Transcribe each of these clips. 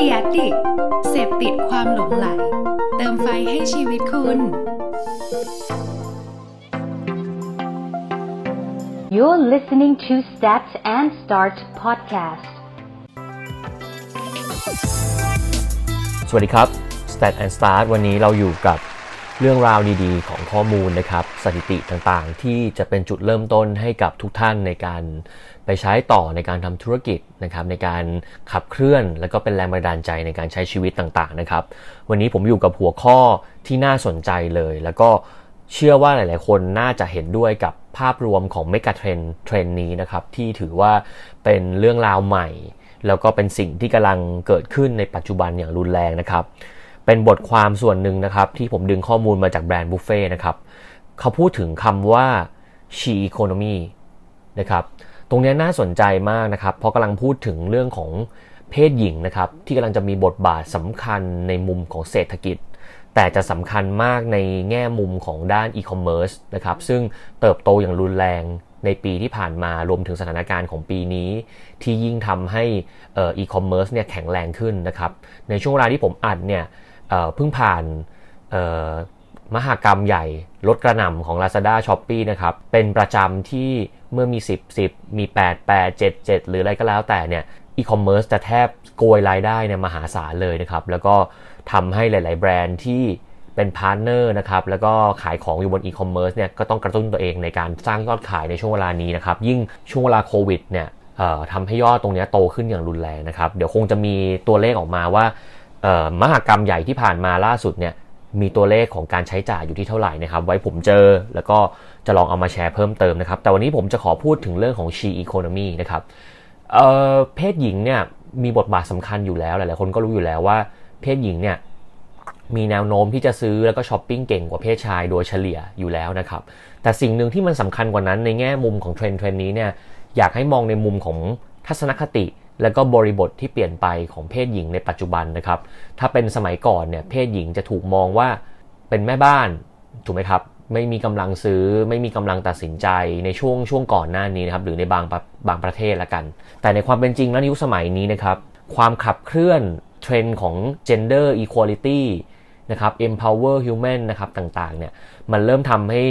ดียดิเสพติดความหลงไหล เติมไฟให้ชีวิตคุณ You're listening to Start and Start podcast. สวัสดีครับ Stat and Start วันนี้เราอยู่กับ เรื่องราวดีๆ ของข้อมูลนะครับ สถิติต่างๆ ที่จะเป็นจุดเริ่มต้นให้กับทุกท่านในการไปใช้ต่อในการทำธุรกิจนะครับ ในการขับเคลื่อน แล้วก็เป็นแรงบันดาลใจในการใช้ชีวิตต่างๆนะครับ วันนี้ผมอยู่กับหัวข้อที่น่าสนใจเลย แล้วก็เชื่อว่าหลายๆ คนน่าจะเห็นด้วยกับภาพรวมของเมกะเทรนด์เทรนด์นี้นะครับ ที่ถือว่าเป็นเรื่องราวใหม่ แล้วก็เป็นสิ่งที่กำลังเกิดขึ้นในปัจจุบันอย่างรุนแรงนะครับ เป็นบทความส่วนหนึ่งนะครับ ที่ผมดึงข้อมูลมาจาก Brand Buffet นะครับ เขาพูดถึงคำว่า she economy นะครับ ตรงนี้น่าสนใจมากนะครับ เพราะกำลังพูดถึงเรื่องของเพศหญิงนะครับ ที่กำลังจะมีบทบาทสำคัญในมุมของเศรษฐกิจ แต่จะสำคัญมากในแง่มุมของด้านอีคอมเมิร์ซนะครับ ซึ่งเติบโตอย่างรุนแรงในปีที่ผ่านมารวมถึงสถานการณ์ของปีนี้ ที่ยิ่งทำให้อีคอมเมิร์ซเนี่ยแข็งแรงขึ้นนะครับ ในช่วงเวลาที่ผมอัดเนี่ย เพิ่งผ่านมหกรรมใหญ่ลดกระหน่ำของ Lazada s h o p e e นะครับ เป็นประจำที่เมื่อมี 10 10 มี 8 8 7 7 หรืออะไรก็แล้วแต่เนี่ยอีคอมเมิร์ซจะแทบโกยรายได้เนี่ยมหาศาลเลยนะครับ แล้วก็ทำให้หลาย ๆ แบรนด์ที่เป็น partner นะครับ แล้วก็ขายของอยู่บนอีคอมเมิร์ซเนี่ยก็ต้องกระตุ้นตัวเองในการสร้างยอดขายในช่วงเวลานี้นะครับ ยิ่งช่วงเวลาโควิดเนี่ยทำให้ยอดตรงนี้โตขึ้นอย่างรุนแรงนะครับ เดี๋ยวคงจะมีตัวเลขออกมาว่า มหกรรมใหญ่ที่ผ่านมาล่าสุดเนี่ยมีตัวเลขของการใช้จ่ายอยู่ที่เท่าไหร่นะครับ ไว้ผมเจอแล้วก็จะลองเอามาแชร์เพิ่มเติมนะครับ แต่วันนี้ผมจะขอพูดถึงเรื่องของ she economy นะครับเพศหญิงเนี่ยมีบทบาทสำคัญอยู่แล้ว หลายๆคนก็รู้อยู่แล้วว่า เพศหญิงเนี่ยมีแนวโน้มที่จะซื้อแล้วก็ช้อปปิ้งเก่งกว่าเพศชายโดยเฉลี่ยอยู่แล้วนะครับ แต่สิ่งหนึ่งที่มันสำคัญกว่านั้นในแง่มุมของเทรนด์เทรนด์นี้เนี่ยอยากให้มองในมุมของทัศนคติ แล้วก็บริบทที่เปลี่ยนไปของเพศหญิงในปัจจุบันนะครับ ถ้าเป็นสมัยก่อนเนี่ยเพศหญิงจะถูกมองว่าเป็นแม่บ้านถูกไหมครับไม่มีกำลังซื้อไม่มีกำลังตัดสินใจในช่วงช่วงก่อนหน้านี้นะครับหรือในบางบางประเทศละกัน แต่ในความเป็นจริงแล้วในยุคสมัยนี้นะครับความขับเคลื่อนเทรนด์ของ gender equality นะครับ empower human นะครับต่างๆเนี่ยมันเริ่มทำให้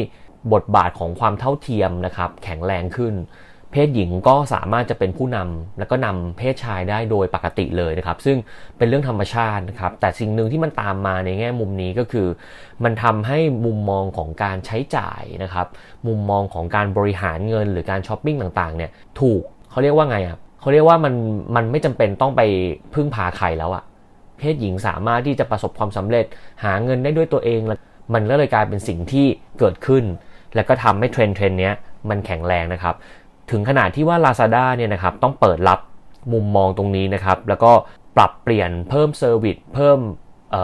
บทบาทของความเท่าเทียมนะครับแข็งแรงขึ้น เพศหญิงก็สามารถจะเป็นผู้นำแล้วก็นำเพศชายได้โดยปกติเลยนะครับ ซึ่งเป็นเรื่องธรรมชาตินะครับ แต่สิ่งหนึ่งที่มันตามมาในแง่มุมนี้ก็คือ มันทำให้มุมมองของการใช้จ่ายนะครับ มุมมองของการบริหารเงินหรือการช้อปปิ้งต่างๆเนี่ยถูกเขาเรียกว่าไงอะเขาเรียกว่ามันมันไม่จำเป็นต้องไปพึ่งพาใครแล้วอะเพศหญิงสามารถที่จะประสบความสำเร็จหาเงินได้ด้วยตัวเองแล้วมันก็เลยกลายเป็นสิ่งที่เกิดขึ้น แล้วก็ทำให้เทรนด์เทรนด์นี้มันแข็งแรงนะครับ ถึงขนาดที่ว่า Lazada เนี่ยนะครับต้องเปิดรับมุมมองตรงนี้นะครับ แล้วก็ปรับเปลี่ยนเพิ่ม service เพิ่ม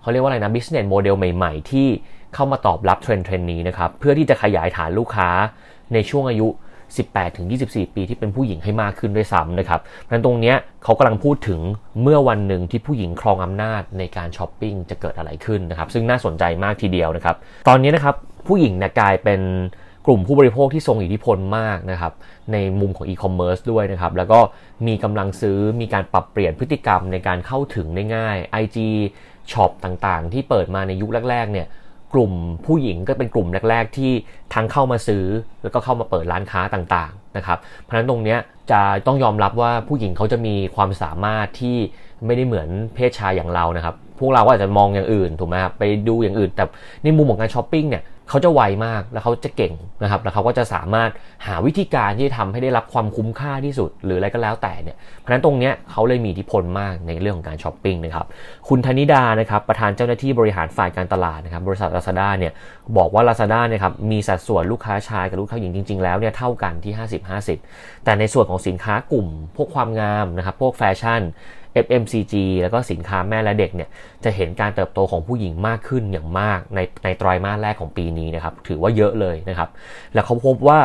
เขาเรียกว่าอะไรนะ business model ใหม่ ๆ ที่เข้ามาตอบรับเทรนด์เทรนด์นี้นะครับ เพื่อที่จะขยายฐานลูกค้าในช่วงอายุ 18 ถึง 24 ปีที่เป็นผู้หญิงให้มากขึ้นด้วยซ้ำนะครับเพราะนั้นตรงนี้เขากำลังพูดถึงเมื่อวันหนึ่งที่ผู้หญิงครองอำนาจในการช้อปปิ้งจะเกิดอะไรขึ้นนะครับ ซึ่งน่าสนใจมากทีเดียวนะครับ ตอนนี้นะครับผู้หญิงนะกลายเป็น กลุ่มผู้บริโภคที่ทรงอิทธิพลมากนะครับในมุมของอีคอมเมิร์ซด้วยนะครับ แล้วก็มีกำลังซื้อมีการปรับเปลี่ยนพฤติกรรมในการเข้าถึงได้ง่าย IG ช็อปต่างๆ ที่เปิดมาในยุคแรก ๆ เนี่ยกลุ่มผู้หญิงก็เป็นกลุ่มแรก ๆ ที่ทั้งเข้ามาซื้อแล้วก็เข้ามาเปิดร้านค้าต่างๆนะครับ เพราะฉะนั้นตรงนี้จะต้องยอมรับว่าผู้หญิงเขาจะมีความสามารถที่ไม่ได้เหมือนเพศชายอย่างเรานะครับ พวกเราก็อาจจะมองอย่างอื่นถูกไหมครับไปดูอย่างอื่น แต่ในมุมของการช้อปปิ้งเนี่ย เขาจะไวมากแล้วเขาจะเก่งนะครับแล้วเขาก็จะสามารถหาวิธีการที่จะทำให้ได้รับความคุ้มค่าที่สุด หรืออะไรก็แล้วแต่เนี่ยเพราะฉะนั้นตรงเนี้ยเขาเลยมีอิทธิพลมากในเรื่องของการช้อปปิ้งนะครับคุณธนิดานะครับประธานเจ้าหน้าที่บริหารฝ่ายการตลาดนะครับบริษัท Lazada เนี่ยบอกว่า Lazada เนี่ยครับมีสัดส่วนลูกค้าชายกับลูกค้าหญิงจริง ๆ แล้วเนี่ยเท่ากันที่ 50-50 แต่ในส่วนของสินค้ากลุ่ม พวกความงามนะครับพวกแฟชั่น FMCG แล้วก็สินค้าแม่และเด็กเนี่ยจะเห็นการเติบโตของผู้หญิงมากขึ้นอย่างมากในในไตรมาสแรกของปีนี้นะครับถือว่าเยอะเลยนะครับ แล้วเขาพบว่า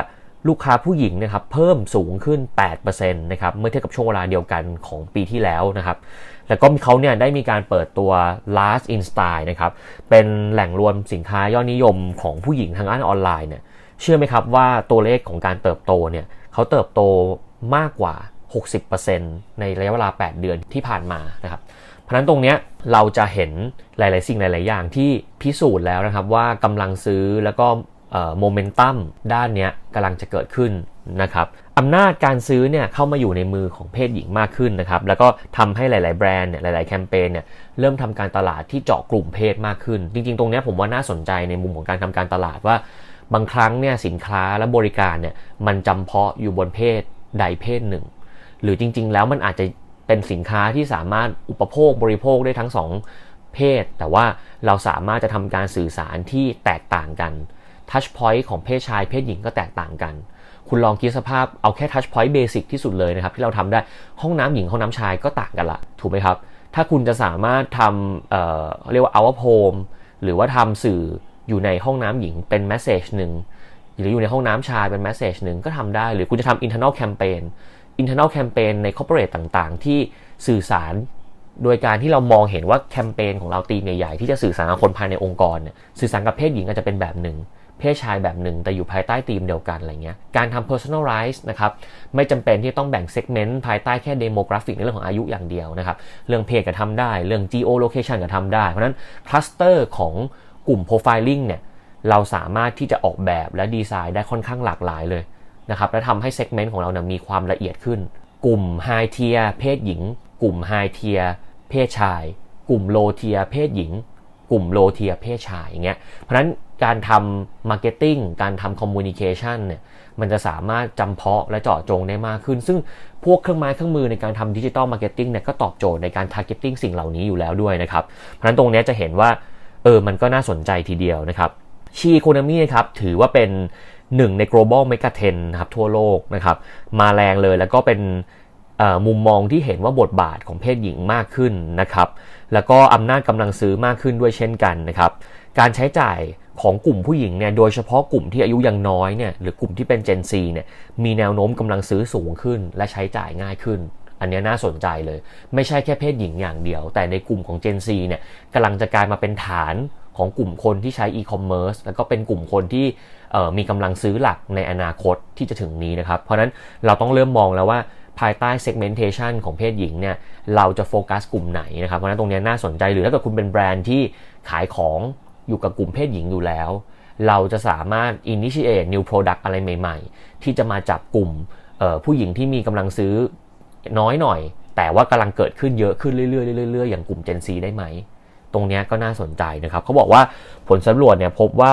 ลูกค้าผู้หญิงนะครับเพิ่มสูงขึ้น 8%นะครับเมื่อเทียบกับช่วงเวลาเดียวกันของปีที่แล้วนะครับ แล้วก็เขาเนี่ยได้มีการเปิดตัว last in style นะครับเป็นแหล่งรวมสินค้ายอดนิยมของผู้หญิงทางด้านออนไลน์เนี่ยเชื่อไหมครับว่าตัวเลขของการเติบโตเนี่ยเขาเติบโตมากกว่า 60%ในระยะเวลา 8 เดือนที่ผ่านมานะครับ เพราะนั้นตรงนี้เราจะเห็นหลาย ๆ สิ่งหลาย ๆ อย่างที่พิสูจน์แล้วนะครับว่ากำลังซื้อแล้วก็โมเมนตัมด้านนี้กำลังจะเกิดขึ้นนะครับอำนาจการซื้อเนี่ยเข้ามาอยู่ในมือของเพศหญิงมากขึ้นนะครับ แล้วก็ทำให้หลาย ๆ แบรนด์เนี่ยหลาย ๆ แคมเปญเนี่ยเริ่มทำการตลาดที่เจาะกลุ่มเพศมากขึ้น จริง ๆ ตรงนี้ผมว่าน่าสนใจในมุมของการทำการตลาดว่า บางครั้งเนี่ยสินค้าและบริการเนี่ยมันจำเพาะอยู่บนเพศใดเพศหนึ่ง หรือจริง ๆ แล้วมันอาจจะเป็นสินค้าที่สามารถอุปโภคบริโภคได้ทั้งสองเพศ แต่ว่าเราสามารถจะทำการสื่อสารที่แตกต่างกัน touchpoint ของเพศชายเพศหญิงก็แตกต่างกัน คุณลองคิดสภาพเอาแค่ touchpoint basic ที่สุดเลยนะครับ ที่เราทำได้ห้องน้ำหญิงห้องน้ำชายก็ต่างกันละ ถูกไหมครับ ถ้าคุณจะสามารถทำเเรียกว่า our home หรือว่าทำสื่ออยู่ในห้องน้ำหญิงเป็นแมสเซจหนึ่งหรืออยู่ในห้องน้ำชายเป็นแมสเซจหนึ่งก็ทำได้ หรือคุณจะทำ internal campaign internal campaign ใน corporate ต่างๆ ที่สื่อสารโดยการที่เรามองเห็นว่าแคมเปญของเราตีมใหญ่ๆที่จะสื่อสารกับคนภายในองค์กรเนี่ยสื่อสารกับเพศหญิงอาจจะเป็นแบบหนึ่ง เพศชายแบบหนึ่ง แต่อยู่ภายใต้ธีมเดียวกันอะไรเงี้ยการทำ personalize นะครับไม่จำเป็นที่ต้องแบ่ง segment ภายใต้แค่ demographic ในเรื่องของอายุอย่างเดียวนะครับเรื่องเพศก็ทำได้ เรื่อง geo location ก็ทำได้ เพราะนั้น cluster ของกลุ่ม profiling เนี่ยเราสามารถที่จะออกแบบและดีไซน์ได้ค่อนข้างหลากหลายเลย นะครับและทำให้ segment ของเราเนี่ยมีความละเอียดขึ้น กลุ่ม high tier เพศหญิง กลุ่ม high tier เพศชาย กลุ่ม low tier เพศหญิง กลุ่ม low tier เพศชายอย่างเงี้ยเพราะนั้นการทำ marketing การทำ communication เนี่ยมันจะสามารถจำเพาะและเจาะจงได้มากขึ้น ซึ่งพวกเครื่องไม้เครื่องมือในการทำ digital marketing เนี่ยก็ตอบโจทย์ในการ targeting สิ่งเหล่านี้อยู่แล้วด้วยนะครับ เพราะฉะนั้นตรงนี้จะเห็นว่าเออมันก็น่าสนใจทีเดียวนะครับ sheconomy นะครับถือว่าเป็น หนึ่งใน global mega trend นะครับทั่วโลกนะครับมาแรงเลยแล้วก็เป็นมุมมองที่เห็นว่าบทบาทของเพศหญิงมากขึ้นนะครับ แล้วก็อำนาจกำลังซื้อมากขึ้นด้วยเช่นกันนะครับ การใช้จ่ายของกลุ่มผู้หญิงเนี่ย โดยเฉพาะกลุ่มที่อายุยังน้อยเนี่ย หรือกลุ่มที่เป็น Gen Z เนี่ย มีแนวโน้มกำลังซื้อสูงขึ้น และใช้จ่ายง่ายขึ้น อันนี้น่าสนใจเลย ไม่ใช่แค่เพศหญิงอย่างเดียว แต่ในกลุ่มของ Gen Z เนี่ยกำลังจะกลายมาเป็นฐาน ของกลุ่มคนที่ใช้ e-commerce แล้วก็เป็นกลุ่มคนที่มีกำลังซื้อหลักในอนาคตที่จะถึงนี้นะครับ เพราะนั้นเราต้องเริ่มมองแล้วว่าภายใต้ segmentation ของเพศหญิงเนี่ยเราจะโฟกัสกลุ่มไหนนะครับ เพราะนั้นตรงนี้น่าสนใจหรือถ้าเกิดคุณเป็นแบรนด์ที่ขายของอยู่กับกลุ่มเพศหญิงอยู่แล้ว เราจะสามารถ initiate new product อะไรใหม่ ๆ ที่จะมาจับกลุ่มผู้หญิงที่มีกำลังซื้อน้อยหน่อย แต่ว่ากำลังเกิดขึ้นเยอะขึ้นเรื่อยๆเรื่อยๆอย่างกลุ่ม Gen Z ได้ไหม ตรงนี้ก็น่าสนใจนะครับเขาบอกว่าผลสำรวจเนี่ยพบว่า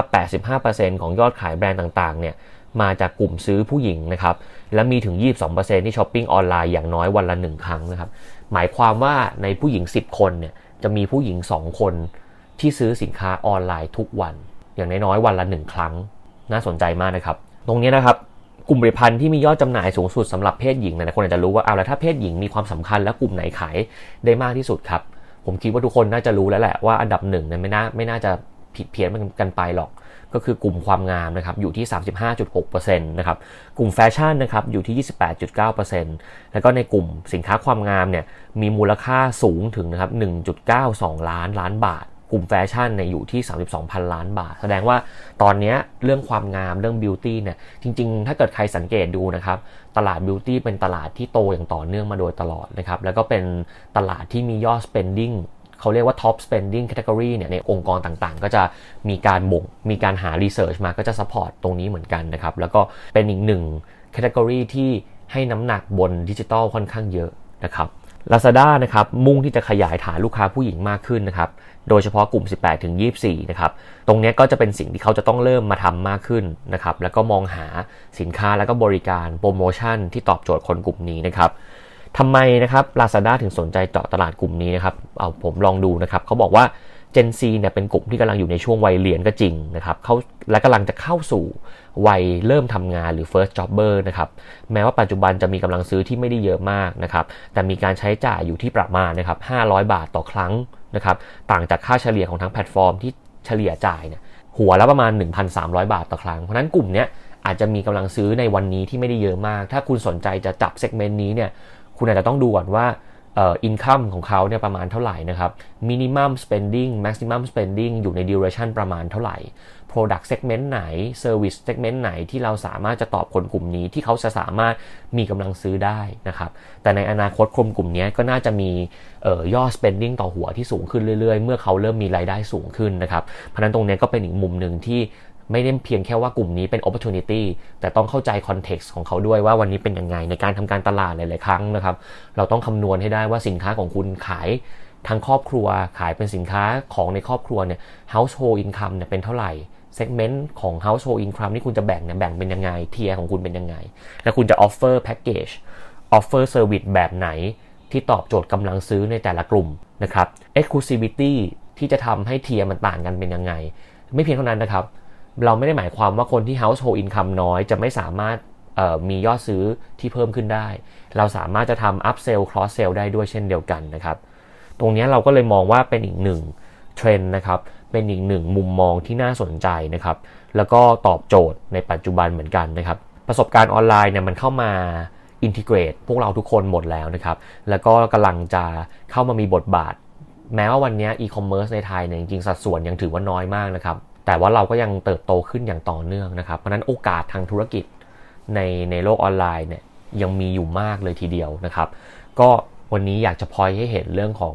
85%ของยอดขายแบรนด์ต่างๆเนี่ยมาจากกลุ่มซื้อผู้หญิงนะครับ และมีถึง 22%ที่ช้อปปิ้งออนไลน์อย่างน้อยวันละ 1 ครั้งนะครับ หมายความว่าในผู้หญิง 10 คนเนี่ยจะมีผู้หญิง 2 คนที่ซื้อสินค้าออนไลน์ทุกวัน อย่างน้อยๆวันละ 1 ครั้ง น่าสนใจมากนะครับ ตรงนี้นะครับกลุ่มผลิตภัณฑ์ที่มียอดจำหน่ายสูงสุดสำหรับเพศหญิงนะคนอาจจะรู้ว่าเอาแล้วถ้าเพศหญิงมีความสำคัญและกลุ่มไหนขายได้มากที่สุดครับ ผมคิดว่าทุกคนน่าจะรู้แล้วแหละว่าอันดับหนึ่งเนี่ยไม่น่าไม่น่าจะผิดเพี้ยนกันไปหรอก ก็คือกลุ่มความงามนะครับอยู่ที่ 35.6%นะครับ กลุ่มแฟชั่นนะครับอยู่ที่ 28.9%แล้วก็ในกลุ่มสินค้าความงามเนี่ยมีมูลค่าสูงถึงนะครับ1.92 ล้านล้านบาท กลุ่มแฟชั่นเนี่ยอยู่ที่ 32,000 ล้านบาท แสดงว่าตอนนี้เรื่องความงามเรื่อง beauty เนี่ยจริง ๆ ถ้าเกิดใครสังเกตดูนะครับตลาด beauty เป็นตลาดที่โตอย่างต่อเนื่องมาโดยตลอดนะครับแล้วก็เป็นตลาดที่มียอด spending เขาเรียกว่า top spending category เนี่ยในองค์กรต่างๆ ก็จะมีการบ่งมีการหา research มาก็จะ support ตรงนี้เหมือนกันนะครับแล้วก็เป็นอีกหนึ่ง category ที่ให้น้ำหนักบนดิจิทัลค่อนข้างเยอะนะครับ Lazada นะครับมุ่งที่จะขยายฐานลูกค้าผู้หญิงมากขึ้นนะครับโดยเฉพาะกลุ่ม 18 ถึง 24 นะครับ ตรงนี้ก็จะเป็นสิ่งที่เขาจะต้องเริ่มมาทำมากขึ้นนะครับ แล้วก็มองหาสินค้าแล้วก็บริการโปรโมชั่นที่ตอบโจทย์คนกลุ่มนี้นะครับทำไมนะครับ Lazada ถึงสนใจเจาะตลาดกลุ่มนี้นะครับ เอาผมลองดูนะครับ เขาบอกว่า Gen Z เนี่ยเป็นกลุ่มที่กำลังอยู่ในช่วงวัยเรียนก็จริงนะครับเขาและกำลังจะเข้าสู่วัยเริ่มทำงานหรือ first jobber นะครับแม้ว่าปัจจุบันจะมีกำลังซื้อที่ไม่ได้เยอะมากนะครับแต่มีการใช้จ่ายอยู่ที่ประมาณนะครับ500 บาทต่อครั้งนะครับต่างจากค่าเฉลี่ยของทั้งแพลตฟอร์มที่เฉลี่ยจ่ายเนี่ยหัวละประมาณ 1,300 บาทต่อครั้ง เพราะนั้นกลุ่มเนี้ยอาจจะมีกำลังซื้อในวันนี้ที่ไม่ได้เยอะมาก ถ้าคุณสนใจจะจับเซกเมนต์นี้เนี่ยคุณอาจจะต้องดูก่อนว่า เอ่อ income ของเขาเนี่ยประมาณเท่าไหร่นะครับ minimum spending maximum spending อยู่ใน duration ประมาณเท่าไหร่ product segment ไหน service segment ไหนที่เราสามารถจะตอบคนกลุ่มนี้ที่เขาจะสามารถมีกำลังซื้อได้นะครับ แต่ในอนาคตคนกลุ่มนี้ก็น่าจะมียอด spending ต่อหัวที่สูงขึ้นเรื่อยๆ เมื่อเขาเริ่มมีรายได้สูงขึ้นนะครับ เพราะนั้นตรงนี้ก็เป็นอีกมุมหนึ่งที่ ไม่ได้เพียงแค่ว่ากลุ่มนี้เป็น opportunity แต่ต้องเข้าใจ context ของเขาด้วยว่าวันนี้เป็นยังไงในการทำการตลาดหลาย ๆ ครั้งนะครับ เราต้องคำนวณให้ได้ว่าสินค้าของคุณขายทางครอบครัวขายเป็นสินค้าของในครอบครัวเนี่ย household income เนี่ยเป็นเท่าไหร่ segment ของ household income ที่คุณจะแบ่งเนี่ยแบ่งเป็นยังไงเทียของคุณเป็นยังไง แล้วคุณจะ offer package offer service แบบไหนที่ตอบโจทย์กำลังซื้อในแต่ละกลุ่มนะครับ exclusivity ที่จะทำให้เทียมันต่างกันเป็นยังไง ไม่เพียงเท่านั้นนะครับ เราไม่ได้หมายความว่าคนที่ household income น้อยจะไม่สามารถมียอดซื้อที่เพิ่มขึ้นได้ เราสามารถจะทำ up sell cross sell ได้ด้วยเช่นเดียวกันนะครับ ตรงนี้เราก็เลยมองว่าเป็นอีกหนึ่งเทรนด์นะครับ เป็นอีกหนึ่งมุมมองที่น่าสนใจนะครับ แล้วก็ตอบโจทย์ในปัจจุบันเหมือนกันนะครับ ประสบการณ์ออนไลน์เนี่ยมันเข้ามาอินทิเกรตพวกเราทุกคนหมดแล้วนะครับ แล้วก็กำลังจะเข้ามามีบทบาท แม้ว่าวันนี้อีคอมเมิร์ซในไทยเนี่ยจริงๆสัดส่วนยังถือว่าน้อยมากนะครับ แต่ว่าเราก็ยังเติบโตขึ้นอย่างต่อเนื่องนะครับ เพราะนั้นโอกาสทางธุรกิจในในโลกออนไลน์เนี่ยยังมีอยู่มากเลยทีเดียวนะครับ ก็วันนี้อยากจะพอยให้เห็นเรื่องของ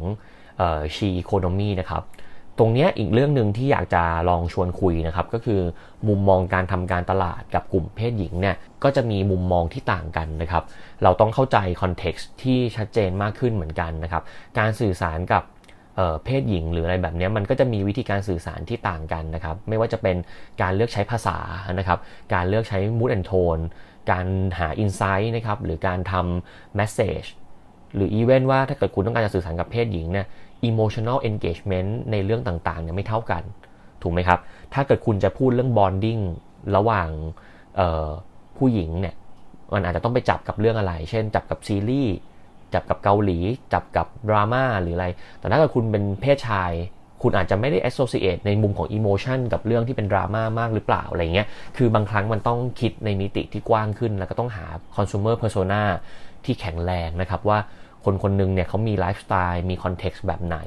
ชีอีโคโนมีนะครับ ตรงนี้อีกเรื่องหนึ่งที่อยากจะลองชวนคุยนะครับ ก็คือมุมมองการทำการตลาดกับกลุ่มเพศหญิงเนี่ยก็จะมีมุมมองที่ต่างกันนะครับ เราต้องเข้าใจคอนเท็กซ์ที่ชัดเจนมากขึ้นเหมือนกันนะครับ การสื่อสารกับ เพศหญิงหรืออะไรแบบนี้มันก็จะมีวิธีการสื่อสารที่ต่างกันนะครับไม่ว่าจะเป็นการเลือกใช้ภาษานะครับการเลือกใช้ mood and tone การหา insight นะครับหรือการทำ message หรือ even ว่าถ้าเกิดคุณต้องการจะสื่อสารกับเพศหญิงเนี่ย emotional engagement ในเรื่องต่างๆเนี่ยไม่เท่ากัน ถูกไหมครับ ถ้าเกิดคุณจะพูดเรื่อง bonding ระหว่างผู้หญิงเนี่ยมันอาจจะต้องไปจับกับเรื่องอะไร เช่นจับกับซีรีส์ จับกับเกาหลี จับกับดราม่าหรืออะไร แต่ถ้าเกิดคุณเป็นเพศชาย คุณอาจจะไม่ได้ associate ในมุมของ emotion กับเรื่องที่เป็นดราม่ามากหรือเปล่าอะไรเงี้ย คือบางครั้งมันต้องคิดในมิติที่กว้างขึ้น แล้วก็ต้องหา consumer persona ที่แข็งแรงนะครับว่าคนคนหนึ่งเนี่ยเขามีไลฟ์สไตล์มี context แบบไหน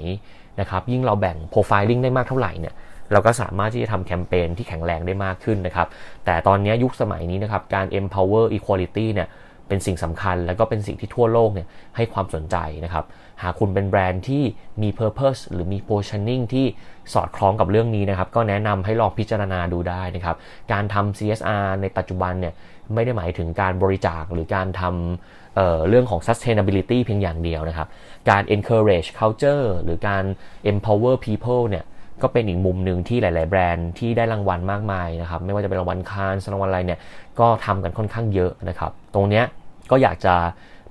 นะครับยิ่งเราแบ่ง profiling ได้มากเท่าไหร่เนี่ยเราก็สามารถที่จะทำแคมเปญที่แข็งแรงได้มากขึ้นนะครับ แต่ตอนนี้ยุคสมัยนี้นะครับ การ empower equality เนี่ย เป็นสิ่งสำคัญ แล้วก็เป็นสิ่งที่ทั่วโลกเนี่ยให้ความสนใจนะครับ หากคุณเป็นแบรนด์ที่มี Purpose หรือมี Positioning ที่สอดคล้องกับเรื่องนี้นะครับ ก็แนะนำให้ลองพิจารณาดูได้นะครับ การทำ CSR ในปัจจุบันเนี่ยไม่ได้หมายถึงการบริจาคหรือการทำเเรื่องของ sustainability เพียงอย่างเดียวนะครับ การ encourage culture หรือการ empower people เนี่ยก็เป็นอีกมุมหนึ่งที่หลาย ๆ แบรนด์ที่ได้รางวัลมากมายนะครับ ไม่ว่าจะเป็นรางวัลคานรางวัลอะไรเนี่ยก็ทำกันค่อนข้างเยอะนะครับ ตรงเนี้ย ก็อยากจะ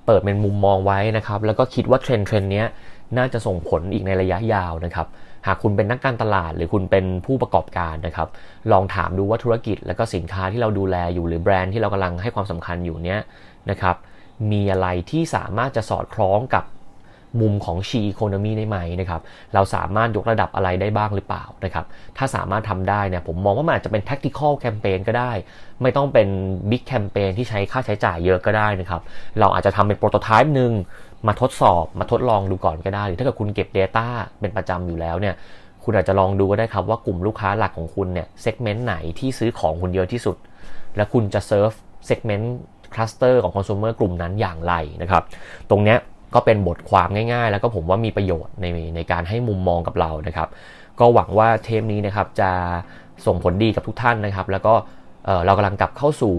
เปิดเป็นมุมมองไว้นะครับ แล้วก็คิดว่าเทรนด์เทรนด์นี้น่าจะส่งผลอีกในระยะยาวนะครับ หากคุณเป็นนักการตลาดหรือคุณเป็นผู้ประกอบการนะครับ ลองถามดูว่าธุรกิจ และก็สินค้าที่เราดูแลอยู่หรือแบรนด์ที่เรากำลังให้ความสำคัญอยู่เนี้ยนะครับ มีอะไรที่สามารถจะสอดคล้องกับ มุมของชีอีโคโนมีได้ไหมนะครับ เราสามารถยกระดับอะไรได้บ้างหรือเปล่านะครับ ถ้าสามารถทำได้เนี่ยผมมองว่ามันอาจจะเป็น tactical campaign ก็ได้ ไม่ต้องเป็น big campaign ที่ใช้ค่าใช้จ่ายเยอะก็ได้นะครับ เราอาจจะทำเป็นโปรโตไทป์หนึ่งมาทดสอบมาทดลองดูก่อนก็ได้ หรือถ้าเกิดคุณเก็บ Data เป็นประจำอยู่แล้วเนี่ยคุณอาจจะลองดูก็ได้ครับว่ากลุ่มลูกค้าหลักของคุณเนี่ย segment ไหนที่ซื้อของคุณเยอะที่สุด และคุณจะ serve segment cluster ของ consumer กลุ่มนั้นอย่างไรนะครับ ตรงเนี้ย ก็เป็นบทความง่ายๆ แล้วก็ผมว่ามีประโยชน์ในในการให้มุมมองกับเรานะครับ ก็หวังว่าเทปนี้นะครับจะส่งผลดีกับทุกท่านนะครับ แล้วก็เรากำลังกลับเข้าสู่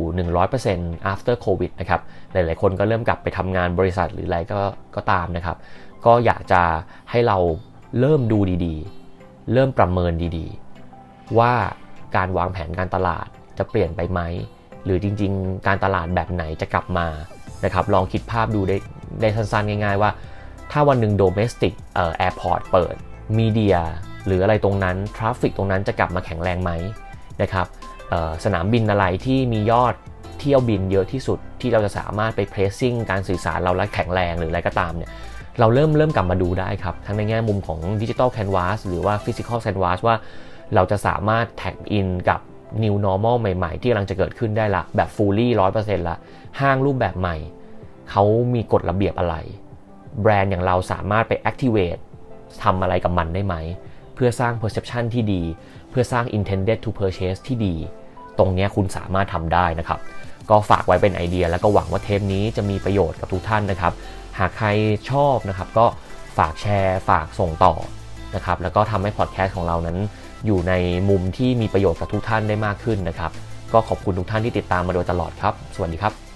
100% after covid นะครับ หลายๆ คนก็เริ่มกลับไปทำงานบริษัทหรืออะไรก็ก็ตามนะครับ ก็อยากจะให้เราเริ่มดูดีๆ เริ่มประเมินดีๆ ว่าการวางแผนการตลาดจะเปลี่ยนไปไหม หรือจริงๆ การตลาดแบบไหนจะกลับมานะครับ ลองคิดภาพดูได้ ได้สั้นๆง่าย ๆ ว่า ถ้าวันหนึ่ง domestic เอ่อ airport เปิด media หรืออะไรตรงนั้น traffic ตรงนั้นจะกลับมาแข็งแรงไหมนะครับสนามบินอะไรที่มียอดเที่ยวบินเยอะที่สุดที่เราจะสามารถไป placing การสื่อสารเราและแข็งแรงหรืออะไรก็ตามเนี่ยเราเริ่มเริ่มกลับมาดูได้ครับ ทั้งในแง่มุมของ digital canvas หรือว่า physical canvas ว่าเราจะสามารถแท็กอินกับ New Normal ใหม่ ๆ ที่กำลังจะเกิดขึ้นได้ละ แบบ fully 100%ละ ห้างรูปแบบใหม่ เขามีกฎระเบียบอะไร แบรนด์อย่างเราสามารถไป activate ทำอะไรกับมันได้ไหม เพื่อสร้าง perception ที่ดี เพื่อสร้าง intended to purchase ที่ดี ตรงนี้คุณสามารถทำได้นะครับ ก็ฝากไว้เป็นไอเดีย แล้วก็หวังว่าเทปนี้จะมีประโยชน์กับทุกท่านนะครับ หากใครชอบนะครับก็ฝากแชร์ฝากส่งต่อนะครับแล้วก็ทำให้พอดแคสต์ของเรานั้น อยู่ในมุมที่มีประโยชน์กับทุกท่านได้มากขึ้นนะครับ ก็ขอบคุณทุกท่านที่ติดตามมาโดยตลอดครับ สวัสดีครับ